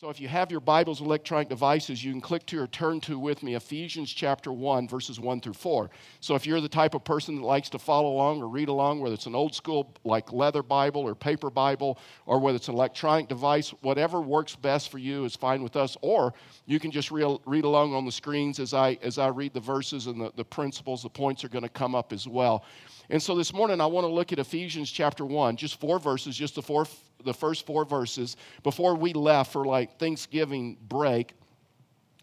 So if you have your Bibles, electronic devices, you can click to or turn to with me Ephesians chapter 1, verses 1 through 4. So if you're the type of person that likes to follow along or read along, whether it's an old school like leather Bible or paper Bible, or whether it's an electronic device, whatever works best for you is fine with us. Or you can just read, along on the screens as I, as I read the verses and the, the principles, the points are going to come up as well. And so this morning I want to look at Ephesians chapter 1, just four verses, just the, four, the first four verses. Before we left for like Thanksgiving break,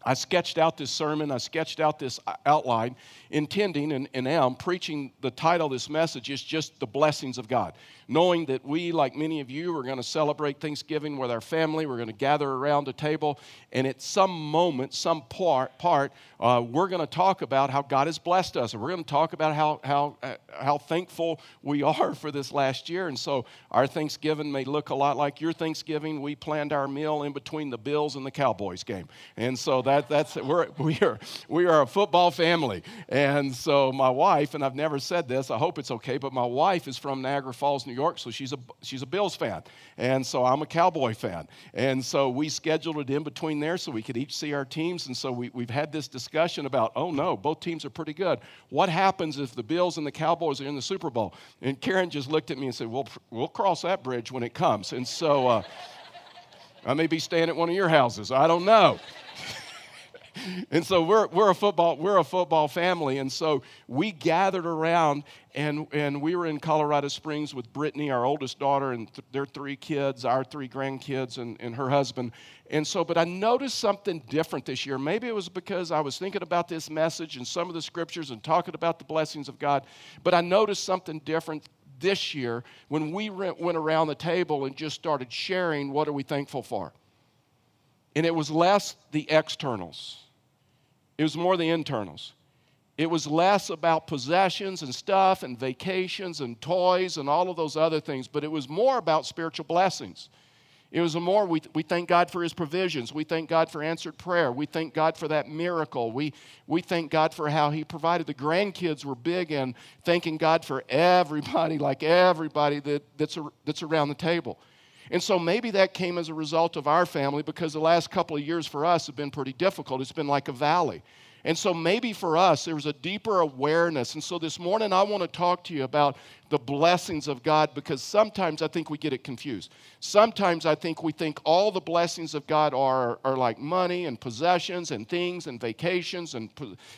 I sketched out this sermon, I sketched out this uh, outline, intending and, and am preaching the title of this message is just the blessings of God knowing that we, like many of you, are going to celebrate Thanksgiving with our family. We're going to gather around a table, and at some moment, some part, part uh, we're going to talk about how God has blessed us, and we're going to talk about how, how, uh, how thankful we are for this last year. And so our Thanksgiving may look a lot like your Thanksgiving. We planned our meal in between the Bills and the Cowboys game. And so that, that's, we're, we, are, we are a football family. And so my wife, and I've never said this, I hope it's okay, but my wife is from Niagara Falls, New York, so she's a, she's a Bills fan. And so I'm a Cowboy fan. And so we scheduled it in between there so we could each see our teams. And so we, we've had this discussion about, oh no, both teams are pretty good. What happens if the Bills and the Cowboys are in the Super Bowl? And Karen just looked at me and said, well, we'll cross that bridge when it comes. And so uh, I may be staying at one of your houses. I don't know and so we're, we're a football we're a football family. And so we gathered around and, and we were in colorado springs with brittany our oldest daughter and th- their three kids our three grandkids and, and her husband. And so but i noticed something different this year. Maybe it was because i was thinking about this message and some of the scriptures and talking about the blessings of god but i noticed something different this year when we went around the table and just started sharing what are we thankful for. And it was less the externals it was more the internals. It was less about possessions and stuff and vacations and toys and all of those other things, but it was more about spiritual blessings. It was more, we, we thank God for his provisions. We thank God for answered prayer. We thank God for that miracle. We, we thank God for how he provided. The grandkids were big in thanking God for everybody, like everybody that, that's, a, that's around the table. And so maybe that came as a result of our family because the last couple of years for us have been pretty difficult. It's been like a valley. And so maybe for us, there was a deeper awareness. And so this morning, I want to talk to you about the blessings of God because sometimes I think we get it confused. Sometimes I think we think all the blessings of God are, are like money and possessions and things and vacations and,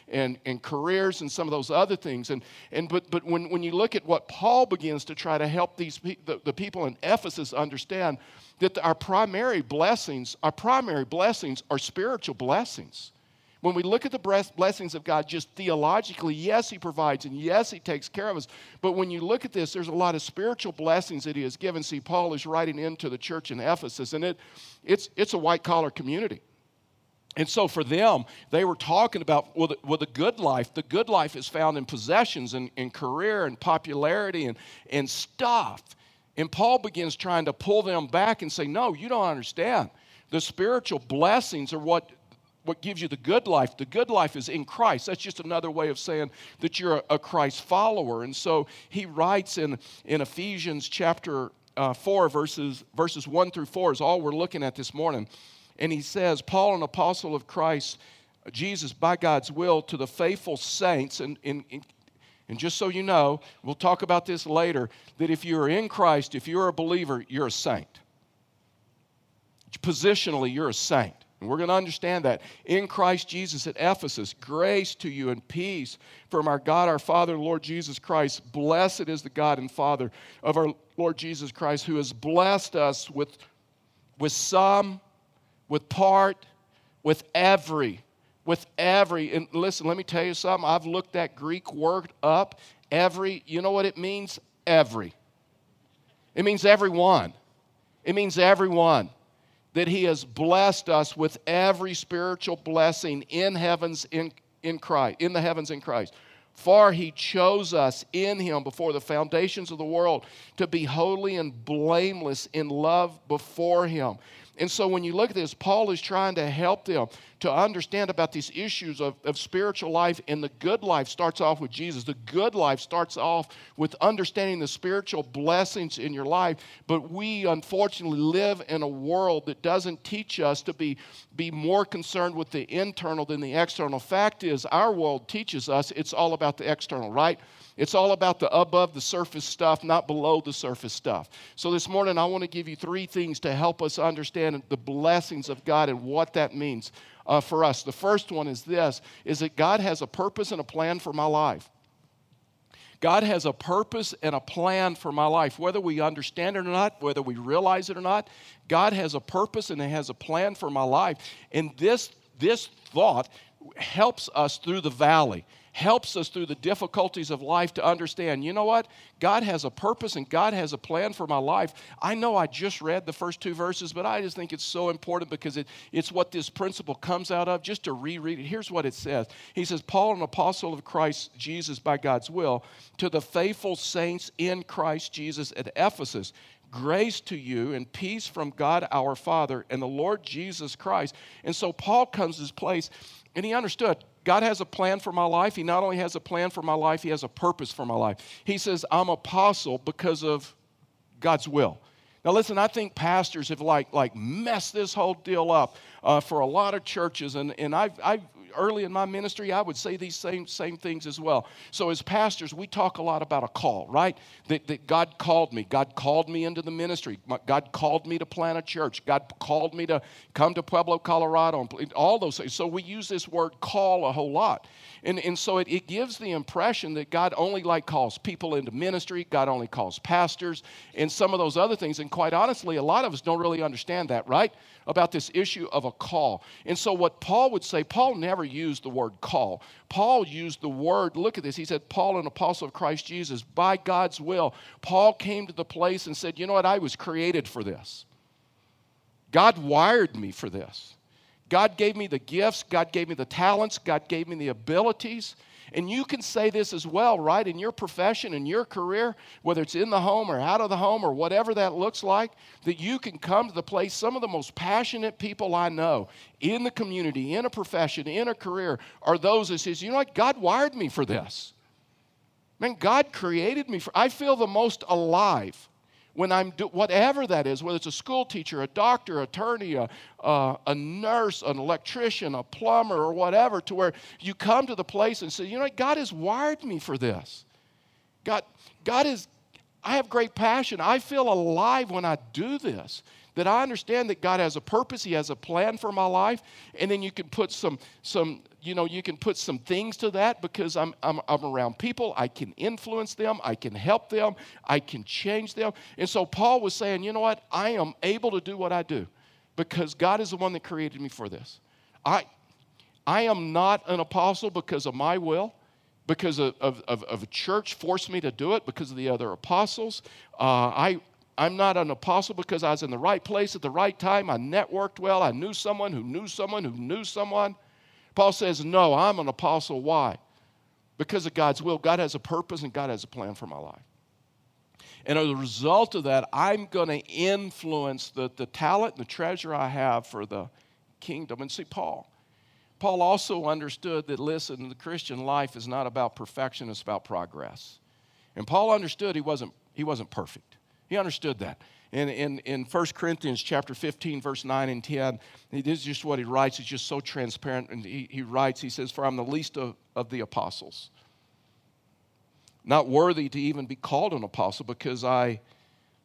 and, and careers and some of those other things. And, and but, but when, when you look at what Paul begins to try to help these, the, the people in Ephesus understand, that our primary blessings, our primary blessings are spiritual blessings. When we look at the blessings of God just theologically, yes, He provides and yes, He takes care of us. But when you look at this, there's a lot of spiritual blessings that He has given. See, Paul is writing into the church in Ephesus, and it, it's, it's a white collar community. And so for them, they were talking about, well the, well, the good life. The good life is found in possessions and, and career and popularity and, and stuff. And Paul begins trying to pull them back and say, no, you don't understand. The spiritual blessings are what what gives you the good life. The good life is in Christ. That's just another way of saying that you're a, Christ follower. And so he writes in, in Ephesians chapter uh, 4, verses, verses 1 through 4 is all we're looking at this morning. And he says, Paul, an apostle of Christ, Jesus, by God's will, to the faithful saints, and, and, and just so you know, we'll talk about this later, that if you're in Christ, if you're a believer, you're a saint. Positionally, you're a saint. And we're going to understand that in Christ Jesus at Ephesus, grace to you and peace from our God, our Father, Lord Jesus Christ. Blessed is the God and Father of our Lord Jesus Christ, who has blessed us with, with some, with part, with every, with every. And listen, let me tell you something. I've looked that Greek word up. Every, you know what it means? Every. It means everyone. It means everyone that He has blessed us with every spiritual blessing in heavens in, in Christ, in the heavens in Christ. For he chose us in him before the foundations of the world to be holy and blameless in love before him. And so when you look at this, Paul is trying to help them to understand about these issues of, of spiritual life. And the good life starts off with Jesus. The good life starts off with understanding the spiritual blessings in your life. But we unfortunately live in a world that doesn't teach us to be, be more concerned with the internal than the external. Fact is, our world teaches us it's all about the external, right? It's all about the above the surface stuff, not below the surface stuff. So this morning, I want to give you three things to help us understand the blessings of God and what that means uh, for us. The first one is this: is that God has a purpose and a plan for my life. God has a purpose and a plan for my life, whether we understand it or not, whether we realize it or not. God has a purpose and He has a plan for my life. And this, this thought helps us through the valley helps us through the difficulties of life to understand you know what? God has a purpose and God has a plan for my life. I know I just read the first two verses, but I just think it's so important because it, it's what this principle comes out of. Just to reread it, here's what it says He says, Paul, an apostle of Christ Jesus by God's will, to the faithful saints in Christ Jesus at Ephesus. Grace to you and peace from God our Father and the Lord Jesus Christ. And so Paul comes to this place and he understood God has a plan for my life. He not only has a plan for my life, He has a purpose for my life. He says, I'm apostle because of God's will. Now, listen, I think pastors have like, like messed this whole deal up uh, for a lot of churches, and, and I've, I've early in my ministry, I would say these same, same things as well. So, as pastors, we talk a lot about a call, right? That, that God called me. God called me into the ministry. God called me to plant a church. God called me to come to Pueblo, Colorado, and all those things. So, we use this word call a whole lot. And, and so it, it gives the impression that God only like calls people into ministry, God only calls pastors, and some of those other things. And quite honestly, a lot of us don't really understand that, right? About this issue of a call. And so what Paul would say, Paul never used the word call. Paul used the word, look at this. He said, Paul, an apostle of Christ Jesus, by God's will. Paul came to the place and said, You know what? I was created for this. God wired me for this. God gave me the gifts, God gave me the talents, God gave me the abilities. And you can say this as well, right? In your profession, in your career, whether it's in the home or out of the home or whatever that looks like, that you can come to the place. Some of the most passionate people I know in the community, in a profession, in a career, are those that says, you know what? God wired me for this. Man, God created me for. I feel the most alive when I'm do, whatever that is, whether it's a school teacher, a doctor, attorney, a, uh, a nurse, an electrician, a plumber, or whatever, to where you come to the place and say, you know God has wired me for this. God, God is, I have great passion. I feel alive when I do this that I understand that God has a purpose, He has a plan for my life, and then you can put some, some you know, you can put some things to that because I'm, I'm, I'm around people. I can influence them. I can help them. I can change them. And so Paul was saying, you know what? I am able to do what I do because God is the one that created me for this. I, I am not an apostle because of my will because of, of, of, a church forced me to do it because of the other apostles. Uh, I, I'm not an apostle because I was in the right place at the right time. I networked well. I knew someone who knew someone who knew someone. Paul says, No, I'm an apostle. Why? Because of God's will. God has a purpose and God has a plan for my life. And as a result of that, I'm going to influence the, the talent and the treasure I have for the kingdom. And see, Paul. Paul also understood that, listen, the Christian life is not about perfection, it's about progress. And Paul understood he wasn't, he wasn't perfect. He understood that. In, in, in 1 Corinthians chapter 15, verse 9 and 10, this is just what he writes. It's just so transparent. And he, he writes, he says, For I'm the least of, of the apostles, not worthy to even be called an apostle because I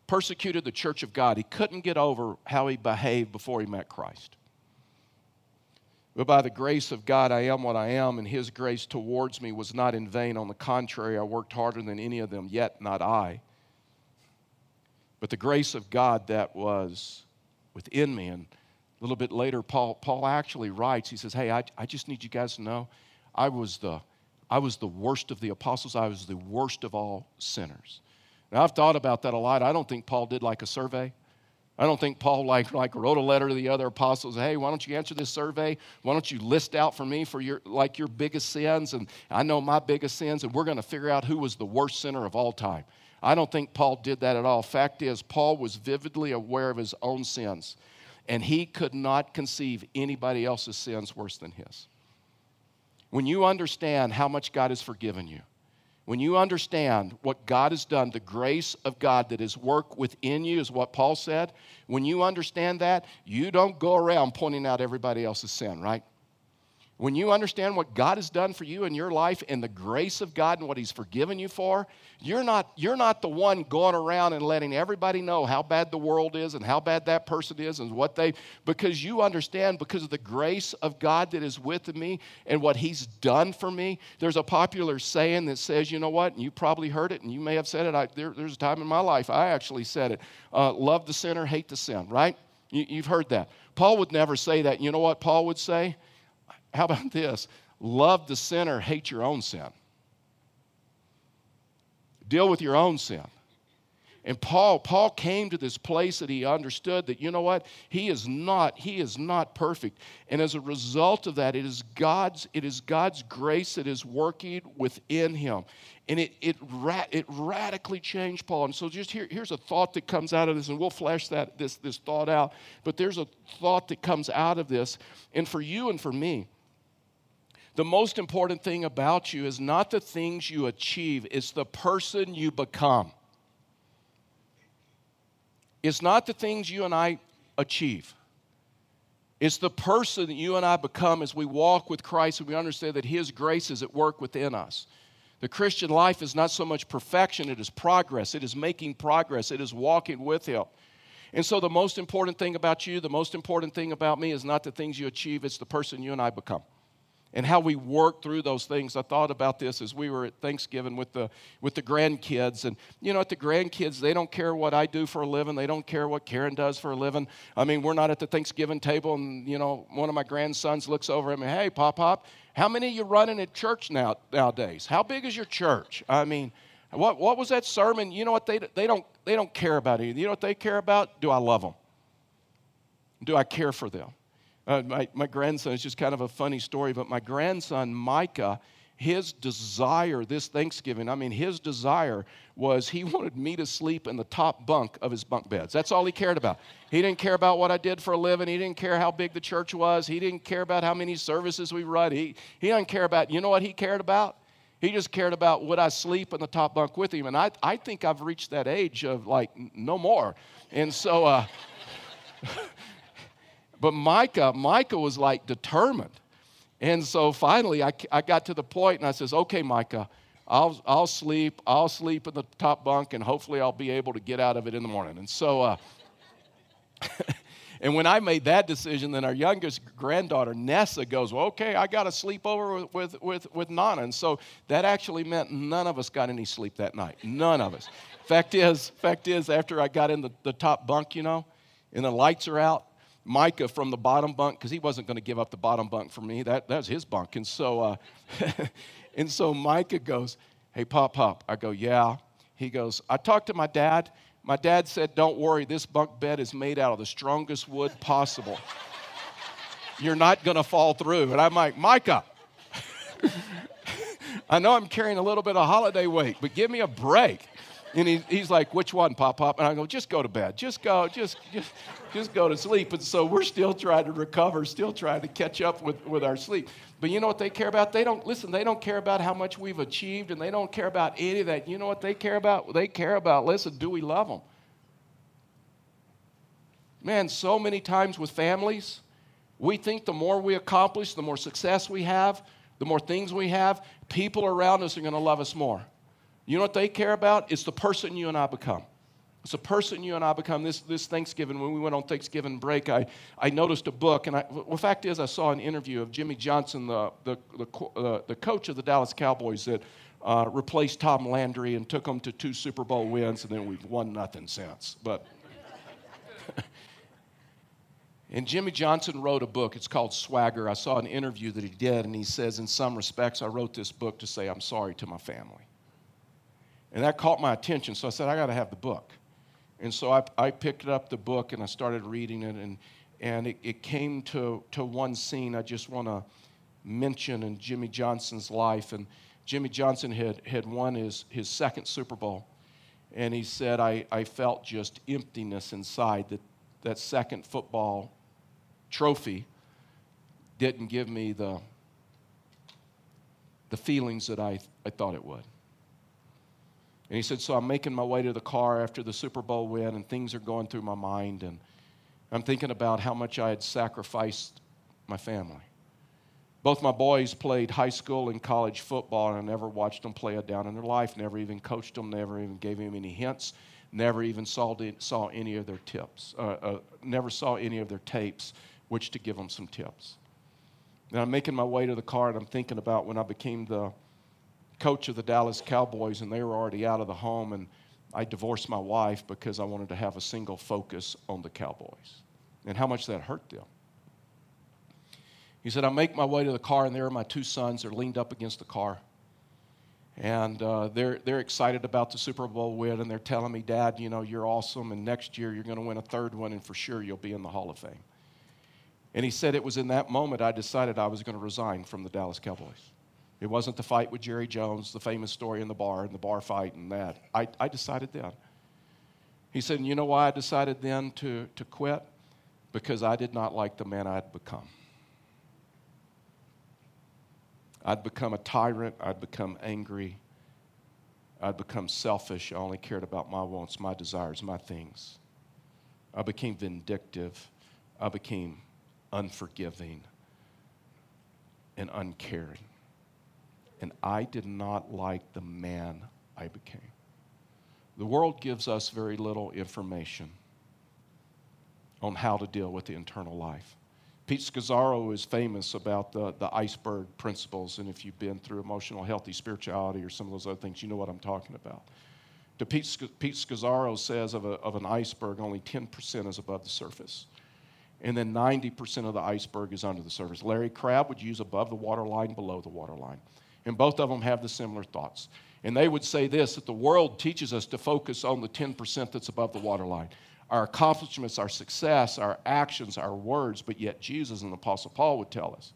persecuted the church of God. He couldn't get over how he behaved before he met Christ. But by the grace of God, I am what I am, and his grace towards me was not in vain. On the contrary, I worked harder than any of them, yet not I but the grace of God that was within me. And a little bit later, Paul, Paul actually writes, he says, Hey, I, I just need you guys to know I was, the, I was the worst of the apostles, I was the worst of all sinners. Now, I've thought about that a lot. I don't think Paul did like a survey. I don't think Paul like, like wrote a letter to the other apostles. Hey, why don't you answer this survey? Why don't you list out for me for your like your biggest sins? And I know my biggest sins, and we're to figure out who was the worst sinner of all time. I don't think Paul did that at all. Fact is, Paul was vividly aware of his own sins. and he could not conceive anybody else's sins worse than his. When you understand how much God has forgiven you, when you understand what God has done, the grace of God that is work within you, is what Paul said. When you understand that, you don't go around pointing out everybody else's sin, right? When you understand what God has done for you in your life and the grace of God and what He's forgiven you for, you're not, you're not the one going around and letting everybody know how bad the world is and how bad that person is and what they, because you understand because of the grace of God that is with me and what He's done for me. There's a popular saying that says, you know what, and you probably heard it and you may have said it. I, there, there's a time in my life I actually said it uh, love the sinner, hate the sin, right? You, you've heard that. Paul would never say that. You know what Paul would say? How about this? Love the sinner, hate your own sin. Deal with your own sin. And Paul, Paul came to this place that he understood that, you know what? He is not, he is not perfect. And as a result of that, it is God's, it is God's grace that is working within him. And it, it, ra- it radically changed Paul. And so just here, here's a thought that comes out of this, and we'll flesh that, this, this thought out. But there's a thought that comes out of this. And for you and for me, the most important thing about you is not the things you achieve, it's the person you become. It's not the things you and I achieve. It's the person that you and I become as we walk with Christ and we understand that His grace is at work within us. The Christian life is not so much perfection, it is progress. It is making progress, it is walking with Him. And so, the most important thing about you, the most important thing about me is not the things you achieve, it's the person you and I become and how we work through those things. I thought about this as we were at Thanksgiving with the with the grandkids, and you know, at the grandkids, they don't care what I do for a living. They don't care what Karen does for a living. I mean, we're not at the Thanksgiving table, and you know, one of my grandsons looks over at me, "Hey, Pop Pop, how many you running at church now nowadays? How big is your church?" I mean. What, what was that sermon? You know what? They, they, don't, they don't care about anything. You know what they care about? Do I love them? Do I care for them? Uh, my, my grandson, it's just kind of a funny story, but my grandson, Micah, his desire this Thanksgiving, I mean, his desire was he wanted me to sleep in the top bunk of his bunk beds. That's all he cared about. He didn't care about what I did for a living. He didn't care how big the church was. He didn't care about how many services we run. He, he doesn't care about, you know what he cared about? He just cared about would I sleep in the top bunk with him. And I, I think I've reached that age of like, no more. And so, uh, But Micah, Micah was like determined. And so finally, I, I got to the point and I says, okay, Micah, I'll, I'll sleep. I'll sleep in the top bunk and hopefully I'll be able to get out of it in the morning. And so, uh, and when I made that decision, then our youngest granddaughter, Nessa, goes, well, okay, I got to sleep over with, with, with, with Nana. And so that actually meant none of us got any sleep that night. None of us. fact is, fact is, after I got in the, the top bunk, you know, and the lights are out, Micah from the bottom bunk because he wasn't going to give up the bottom bunk for me. That, that was his bunk. And so, uh, and so Micah goes, Hey, Pop, Pop. I go, Yeah. He goes, I talked to my dad. My dad said, Don't worry, this bunk bed is made out of the strongest wood possible. You're not going to fall through. And I'm like, Micah, I know I'm carrying a little bit of holiday weight, but give me a break. And he, he's like, which one, Pop Pop? And I go, just go to bed. Just go, just, just, just go to sleep. And so we're still trying to recover, still trying to catch up with, with our sleep. But you know what they care about? They don't, listen, they don't care about how much we've achieved and they don't care about any of that. You know what they care about? They care about, listen, do we love them? Man, so many times with families, we think the more we accomplish, the more success we have, the more things we have, people around us are going to love us more. You know what they care about? It's the person you and I become. It's the person you and I become. This, this Thanksgiving, when we went on Thanksgiving break, I, I noticed a book. And I, well, the fact is, I saw an interview of Jimmy Johnson, the, the, the, uh, the coach of the Dallas Cowboys that uh, replaced Tom Landry and took them to two Super Bowl wins, and then we've won nothing since. But. and Jimmy Johnson wrote a book. It's called Swagger. I saw an interview that he did, and he says, in some respects, I wrote this book to say I'm sorry to my family. And that caught my attention, so I said, I got to have the book. And so I, I picked up the book and I started reading it, and, and it, it came to, to one scene I just want to mention in Jimmy Johnson's life. And Jimmy Johnson had, had won his, his second Super Bowl. And he said, I, I felt just emptiness inside that that second football trophy didn't give me the, the feelings that I, I thought it would. And he said, So I'm making my way to the car after the Super Bowl win, and things are going through my mind, and I'm thinking about how much I had sacrificed my family. Both my boys played high school and college football, and I never watched them play a down in their life, never even coached them, never even gave them any hints, never even saw, saw any of their tips, uh, uh, never saw any of their tapes, which to give them some tips. And I'm making my way to the car, and I'm thinking about when I became the coach of the Dallas Cowboys, and they were already out of the home, and I divorced my wife because I wanted to have a single focus on the Cowboys and how much that hurt them. He said, I make my way to the car, and there are my two sons. They're leaned up against the car. And uh, they're, they're excited about the Super Bowl win, and they're telling me, Dad, you know, you're awesome, and next year you're going to win a third one, and for sure you'll be in the Hall of Fame. And he said it was in that moment I decided I was going to resign from the Dallas Cowboys. It wasn't the fight with Jerry Jones, the famous story in the bar, and the bar fight and that. I, I decided then. He said, you know why I decided then to, to quit? Because I did not like the man I had become. I'd become a tyrant. I'd become angry. I'd become selfish. I only cared about my wants, my desires, my things. I became vindictive. I became unforgiving and uncaring. And I did not like the man I became. The world gives us very little information on how to deal with the internal life. Pete Scazzero is famous about the, the iceberg principles, and if you've been through emotional healthy spirituality or some of those other things, you know what I'm talking about. The Pete, Pete Scazzero says of, a, of an iceberg, only 10% is above the surface. And then 90% of the iceberg is under the surface. Larry Crabb would use above the waterline, below the waterline. And both of them have the similar thoughts. And they would say this that the world teaches us to focus on the 10% that's above the waterline our accomplishments, our success, our actions, our words, but yet Jesus and the Apostle Paul would tell us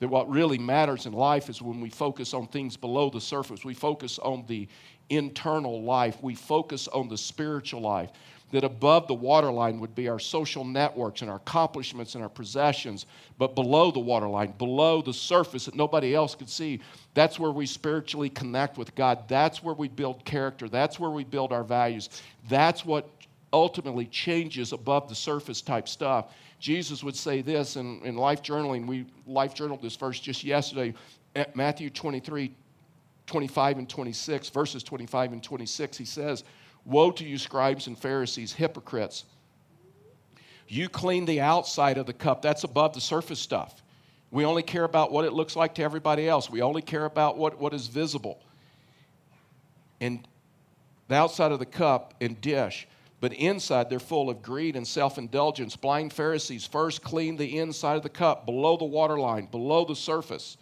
that what really matters in life is when we focus on things below the surface. We focus on the internal life, we focus on the spiritual life. That above the waterline would be our social networks and our accomplishments and our possessions, but below the waterline, below the surface that nobody else could see, that's where we spiritually connect with God. That's where we build character. That's where we build our values. That's what ultimately changes above the surface type stuff. Jesus would say this in, in life journaling. We life journaled this verse just yesterday at Matthew 23, 25 and 26, verses 25 and 26. He says, Woe to you, scribes and Pharisees, hypocrites! You clean the outside of the cup, that's above the surface stuff. We only care about what it looks like to everybody else, we only care about what, what is visible. And the outside of the cup and dish but inside, they're full of greed and self indulgence. Blind Pharisees first clean the inside of the cup, below the waterline, below the surface,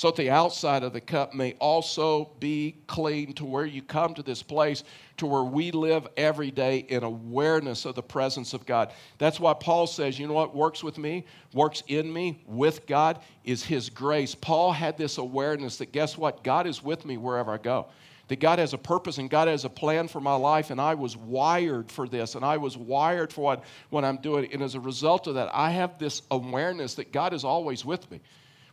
so that the outside of the cup may also be clean to where you come to this place to where we live every day in awareness of the presence of God. That's why Paul says, you know what works with me, works in me, with God, is His grace. Paul had this awareness that guess what? God is with me wherever I go that God has a purpose and God has a plan for my life, and I was wired for this, and I was wired for what, what I'm doing. And as a result of that, I have this awareness that God is always with me.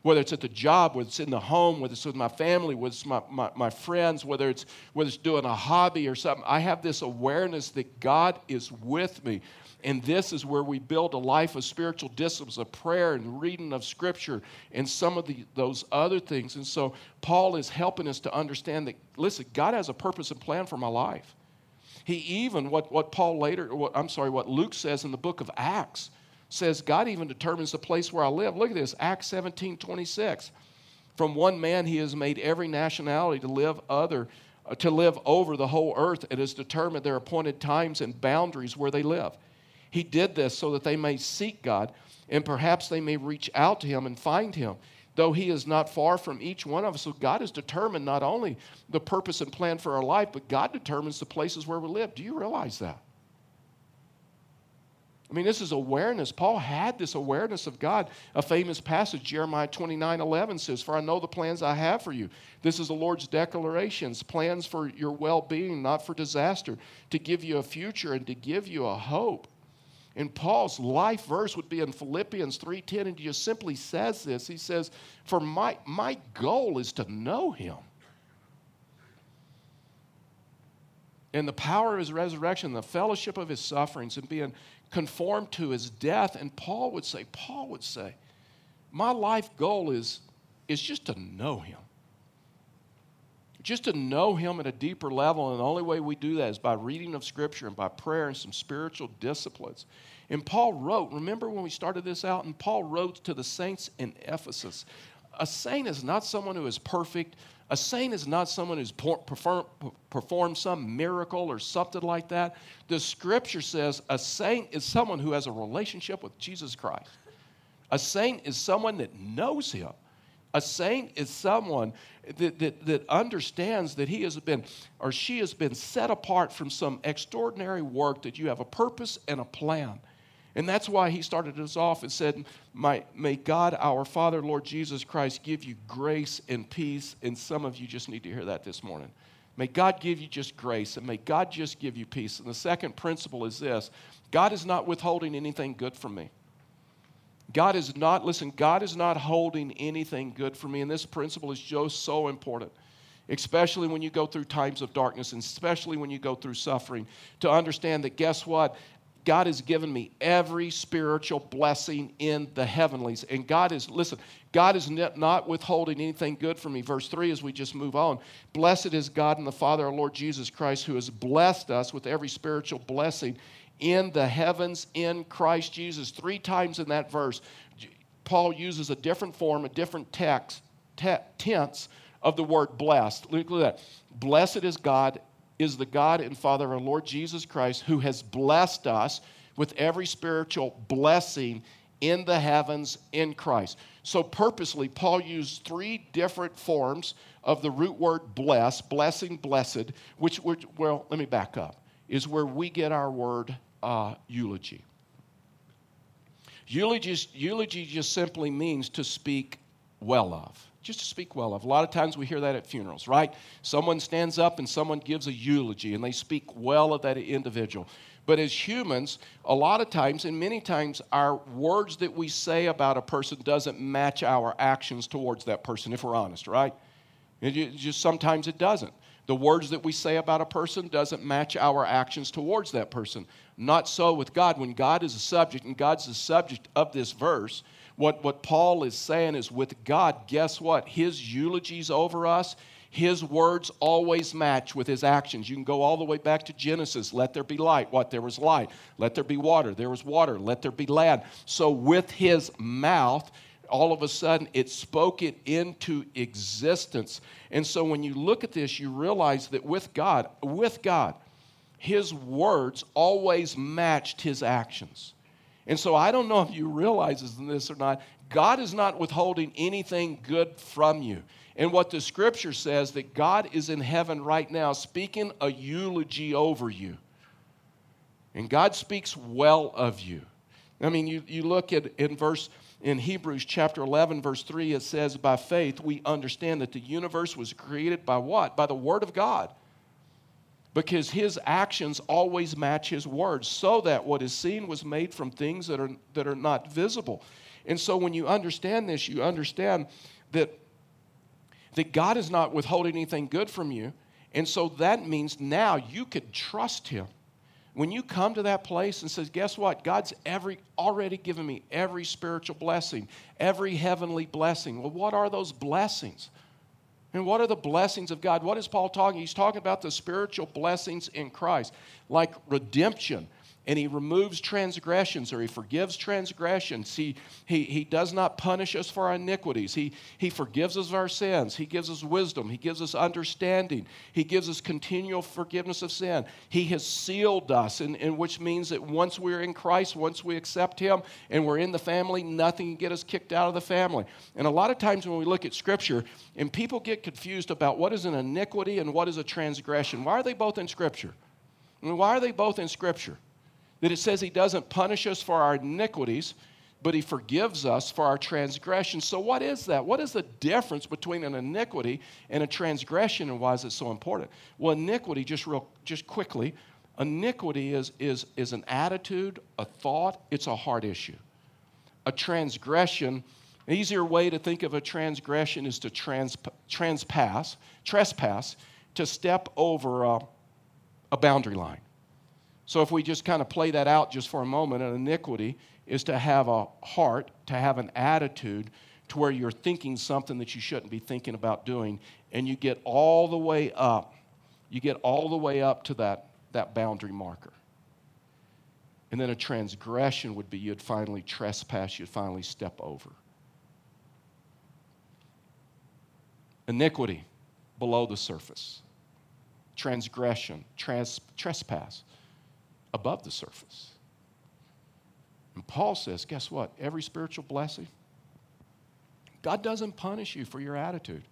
Whether it's at the job, whether it's in the home, whether it's with my family, whether it's my, my, my friends, whether it's, whether it's doing a hobby or something, I have this awareness that God is with me. And this is where we build a life of spiritual disciplines, of prayer and reading of Scripture and some of the, those other things. And so Paul is helping us to understand that, listen, God has a purpose and plan for my life. He even, what, what Paul later, what, I'm sorry, what Luke says in the book of Acts, says God even determines the place where I live. Look at this, Acts 17 26. From one man he has made every nationality to live other uh, to live over the whole earth and has determined their appointed times and boundaries where they live. He did this so that they may seek God and perhaps they may reach out to Him and find Him. Though He is not far from each one of us, so God has determined not only the purpose and plan for our life, but God determines the places where we live. Do you realize that? I mean, this is awareness. Paul had this awareness of God. A famous passage, Jeremiah 29 11 says, For I know the plans I have for you. This is the Lord's declarations plans for your well being, not for disaster, to give you a future and to give you a hope. And Paul's life verse would be in Philippians 3:10, and he just simply says this. He says, For my, my goal is to know him. And the power of his resurrection, the fellowship of his sufferings, and being conformed to his death. And Paul would say, Paul would say, My life goal is, is just to know him just to know Him at a deeper level. And the only way we do that is by reading of Scripture and by prayer and some spiritual disciplines. And Paul wrote, remember when we started this out? And Paul wrote to the saints in Ephesus. A saint is not someone who is perfect. A saint is not someone who's perform, performed some miracle or something like that. The scripture says a saint is someone who has a relationship with Jesus Christ. A saint is someone that knows him. A saint is someone that, that, that understands that he has been or she has been set apart from some extraordinary work, that you have a purpose and a plan. And that's why he started us off and said, May God, our Father, Lord Jesus Christ, give you grace and peace. And some of you just need to hear that this morning. May God give you just grace and may God just give you peace. And the second principle is this God is not withholding anything good from me. God is not, listen, God is not holding anything good for me. And this principle is just so important, especially when you go through times of darkness and especially when you go through suffering, to understand that guess what? God has given me every spiritual blessing in the heavenlies. And God is, listen, God is not withholding anything good from me. Verse 3, as we just move on Blessed is God and the Father, our Lord Jesus Christ, who has blessed us with every spiritual blessing in the heavens in Christ Jesus. Three times in that verse, Paul uses a different form, a different text, te- tense of the word blessed. Look at that. Blessed is God, is the God and Father of our Lord Jesus Christ, who has blessed us with every spiritual blessing in the heavens in Christ. So, purposely, Paul used three different forms of the root word bless, blessing, blessed, which, which well, let me back up, is where we get our word uh, eulogy. Eulogy, eulogy just simply means to speak well of. Just to speak well of. A lot of times we hear that at funerals, right? Someone stands up and someone gives a eulogy and they speak well of that individual. But as humans, a lot of times and many times, our words that we say about a person doesn't match our actions towards that person, if we're honest, right? It just sometimes it doesn't. The words that we say about a person doesn't match our actions towards that person. Not so with God. When God is a subject, and God's the subject of this verse, what, what Paul is saying is with God, guess what? His eulogies over us, his words always match with his actions. You can go all the way back to Genesis. Let there be light. What? There was light. Let there be water. There was water. Let there be land. So with his mouth, all of a sudden it spoke it into existence. And so when you look at this, you realize that with God, with God, his words always matched his actions. And so I don't know if you realize this or not. God is not withholding anything good from you. And what the scripture says that God is in heaven right now speaking a eulogy over you. And God speaks well of you. I mean, you, you look at in verse in Hebrews chapter 11, verse 3, it says, By faith we understand that the universe was created by what? By the Word of God. Because his actions always match his words, so that what is seen was made from things that are, that are not visible. And so when you understand this, you understand that, that God is not withholding anything good from you. And so that means now you can trust him when you come to that place and says, guess what? God's every already given me every spiritual blessing, every heavenly blessing. Well, what are those blessings? And what are the blessings of God? What is Paul talking? He's talking about the spiritual blessings in Christ, like redemption, and he removes transgressions or he forgives transgressions. He, he, he does not punish us for our iniquities. He, he forgives us our sins. He gives us wisdom. He gives us understanding. He gives us continual forgiveness of sin. He has sealed us, and, which means that once we're in Christ, once we accept Him and we're in the family, nothing can get us kicked out of the family. And a lot of times when we look at Scripture, and people get confused about what is an iniquity and what is a transgression. Why are they both in Scripture? I mean, why are they both in Scripture? That it says he doesn't punish us for our iniquities, but he forgives us for our transgressions. So, what is that? What is the difference between an iniquity and a transgression, and why is it so important? Well, iniquity, just real, just quickly, Iniquity is, is, is an attitude, a thought, it's a heart issue. A transgression, an easier way to think of a transgression is to trans, transpass, trespass, to step over a, a boundary line. So if we just kind of play that out just for a moment, an iniquity is to have a heart, to have an attitude to where you're thinking something that you shouldn't be thinking about doing, and you get all the way up. You get all the way up to that that boundary marker. And then a transgression would be you'd finally trespass, you'd finally step over. Iniquity, below the surface. Transgression, trans, trespass, above the surface. And Paul says, guess what? Every spiritual blessing, God doesn't punish you for your attitude.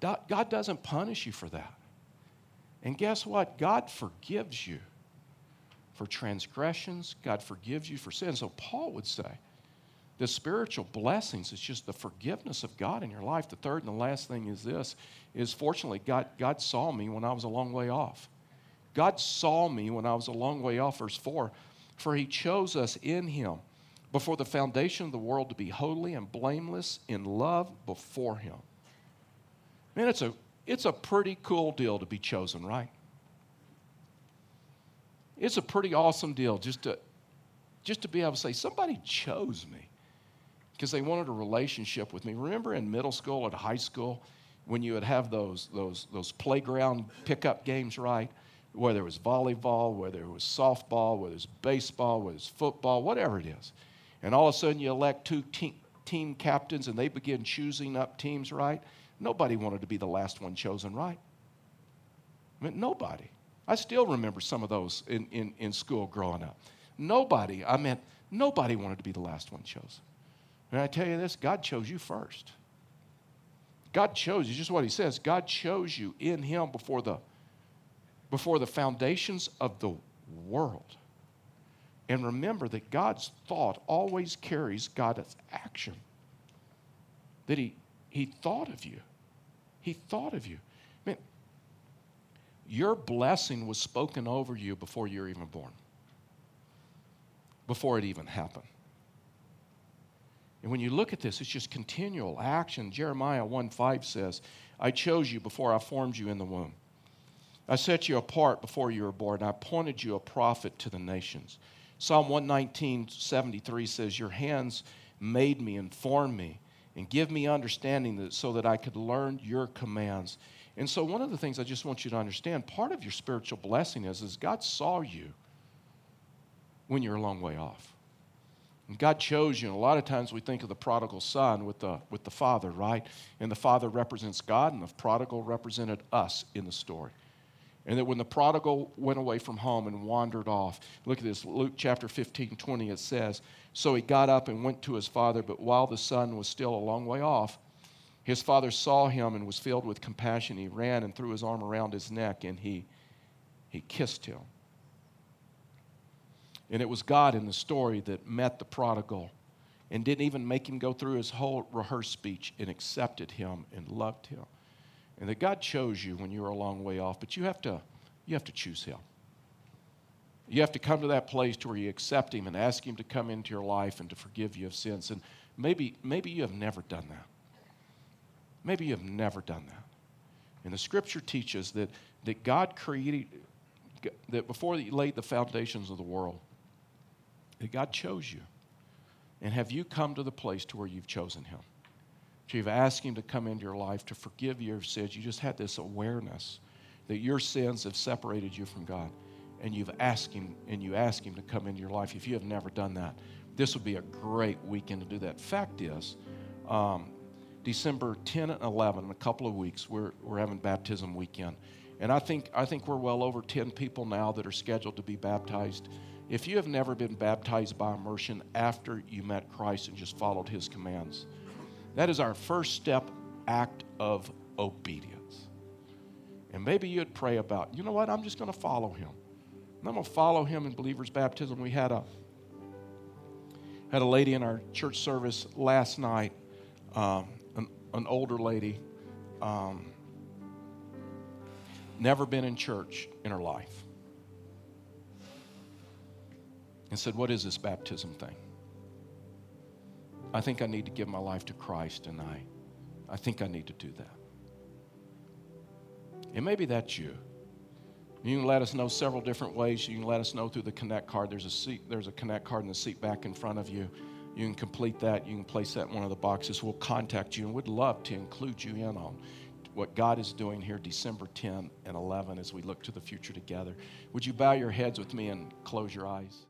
God doesn't punish you for that. And guess what? God forgives you for transgressions, God forgives you for sin. So Paul would say, the spiritual blessings is just the forgiveness of God in your life. The third and the last thing is this is fortunately God, God saw me when I was a long way off. God saw me when I was a long way off, verse 4, for he chose us in him before the foundation of the world to be holy and blameless in love before him. Man, it's a it's a pretty cool deal to be chosen, right? It's a pretty awesome deal just to, just to be able to say, somebody chose me because they wanted a relationship with me. Remember in middle school or high school when you would have those, those, those playground pickup games, right? Whether it was volleyball, whether it was softball, whether it was baseball, whether it was football, whatever it is. And all of a sudden you elect two te- team captains and they begin choosing up teams, right? Nobody wanted to be the last one chosen, right? I mean, nobody. I still remember some of those in, in, in school growing up. Nobody, I meant, nobody wanted to be the last one chosen. And I tell you this God chose you first. God chose you, just what He says. God chose you in Him before the, before the foundations of the world. And remember that God's thought always carries God's action. That He he thought of you. He thought of you. Man, your blessing was spoken over you before you were even born, before it even happened. And when you look at this, it's just continual action. Jeremiah 1 5 says, I chose you before I formed you in the womb. I set you apart before you were born. I appointed you a prophet to the nations. Psalm 119 73 says, Your hands made me and formed me and give me understanding that, so that I could learn your commands. And so, one of the things I just want you to understand part of your spiritual blessing is, is God saw you when you're a long way off. And God chose you. And a lot of times we think of the prodigal son with the, with the father, right? And the father represents God, and the prodigal represented us in the story. And that when the prodigal went away from home and wandered off, look at this, Luke chapter 15, 20, it says, So he got up and went to his father, but while the son was still a long way off, his father saw him and was filled with compassion. He ran and threw his arm around his neck and he, he kissed him. And it was God in the story that met the prodigal and didn't even make him go through his whole rehearsed speech and accepted him and loved him and that God chose you when you were a long way off, but you have to, you have to choose Him. You have to come to that place to where you accept Him and ask Him to come into your life and to forgive you of sins. And maybe, maybe you have never done that. Maybe you have never done that. And the Scripture teaches that, that God created, that before He laid the foundations of the world, that God chose you. And have you come to the place to where you've chosen Him? You've asked Him to come into your life to forgive your sins. You just had this awareness that your sins have separated you from God. And you've asked Him, and you ask Him to come into your life. If you have never done that, this would be a great weekend to do that. Fact is, um, December 10 and 11, in a couple of weeks, we're, we're having baptism weekend. And I think, I think we're well over 10 people now that are scheduled to be baptized. If you have never been baptized by immersion after you met Christ and just followed his commands, that is our first step act of obedience. And maybe you'd pray about, you know what, I'm just going to follow him. I'm going to follow him in believer's baptism. We had a had a lady in our church service last night, um, an, an, older lady. Um, never been in church in her life, and said, What is this baptism thing? I think I need to give my life to Christ, and I, I think I need to do that. And maybe that's you. You can let us know several different ways. You can let us know through the Connect card. There's a seat, there's a Connect card in the seat back in front of you. You can complete that. You can place that in one of the boxes. We'll contact you and would love to include you in on what God is doing here December 10 and 11 as we look to the future together. Would you bow your heads with me and close your eyes?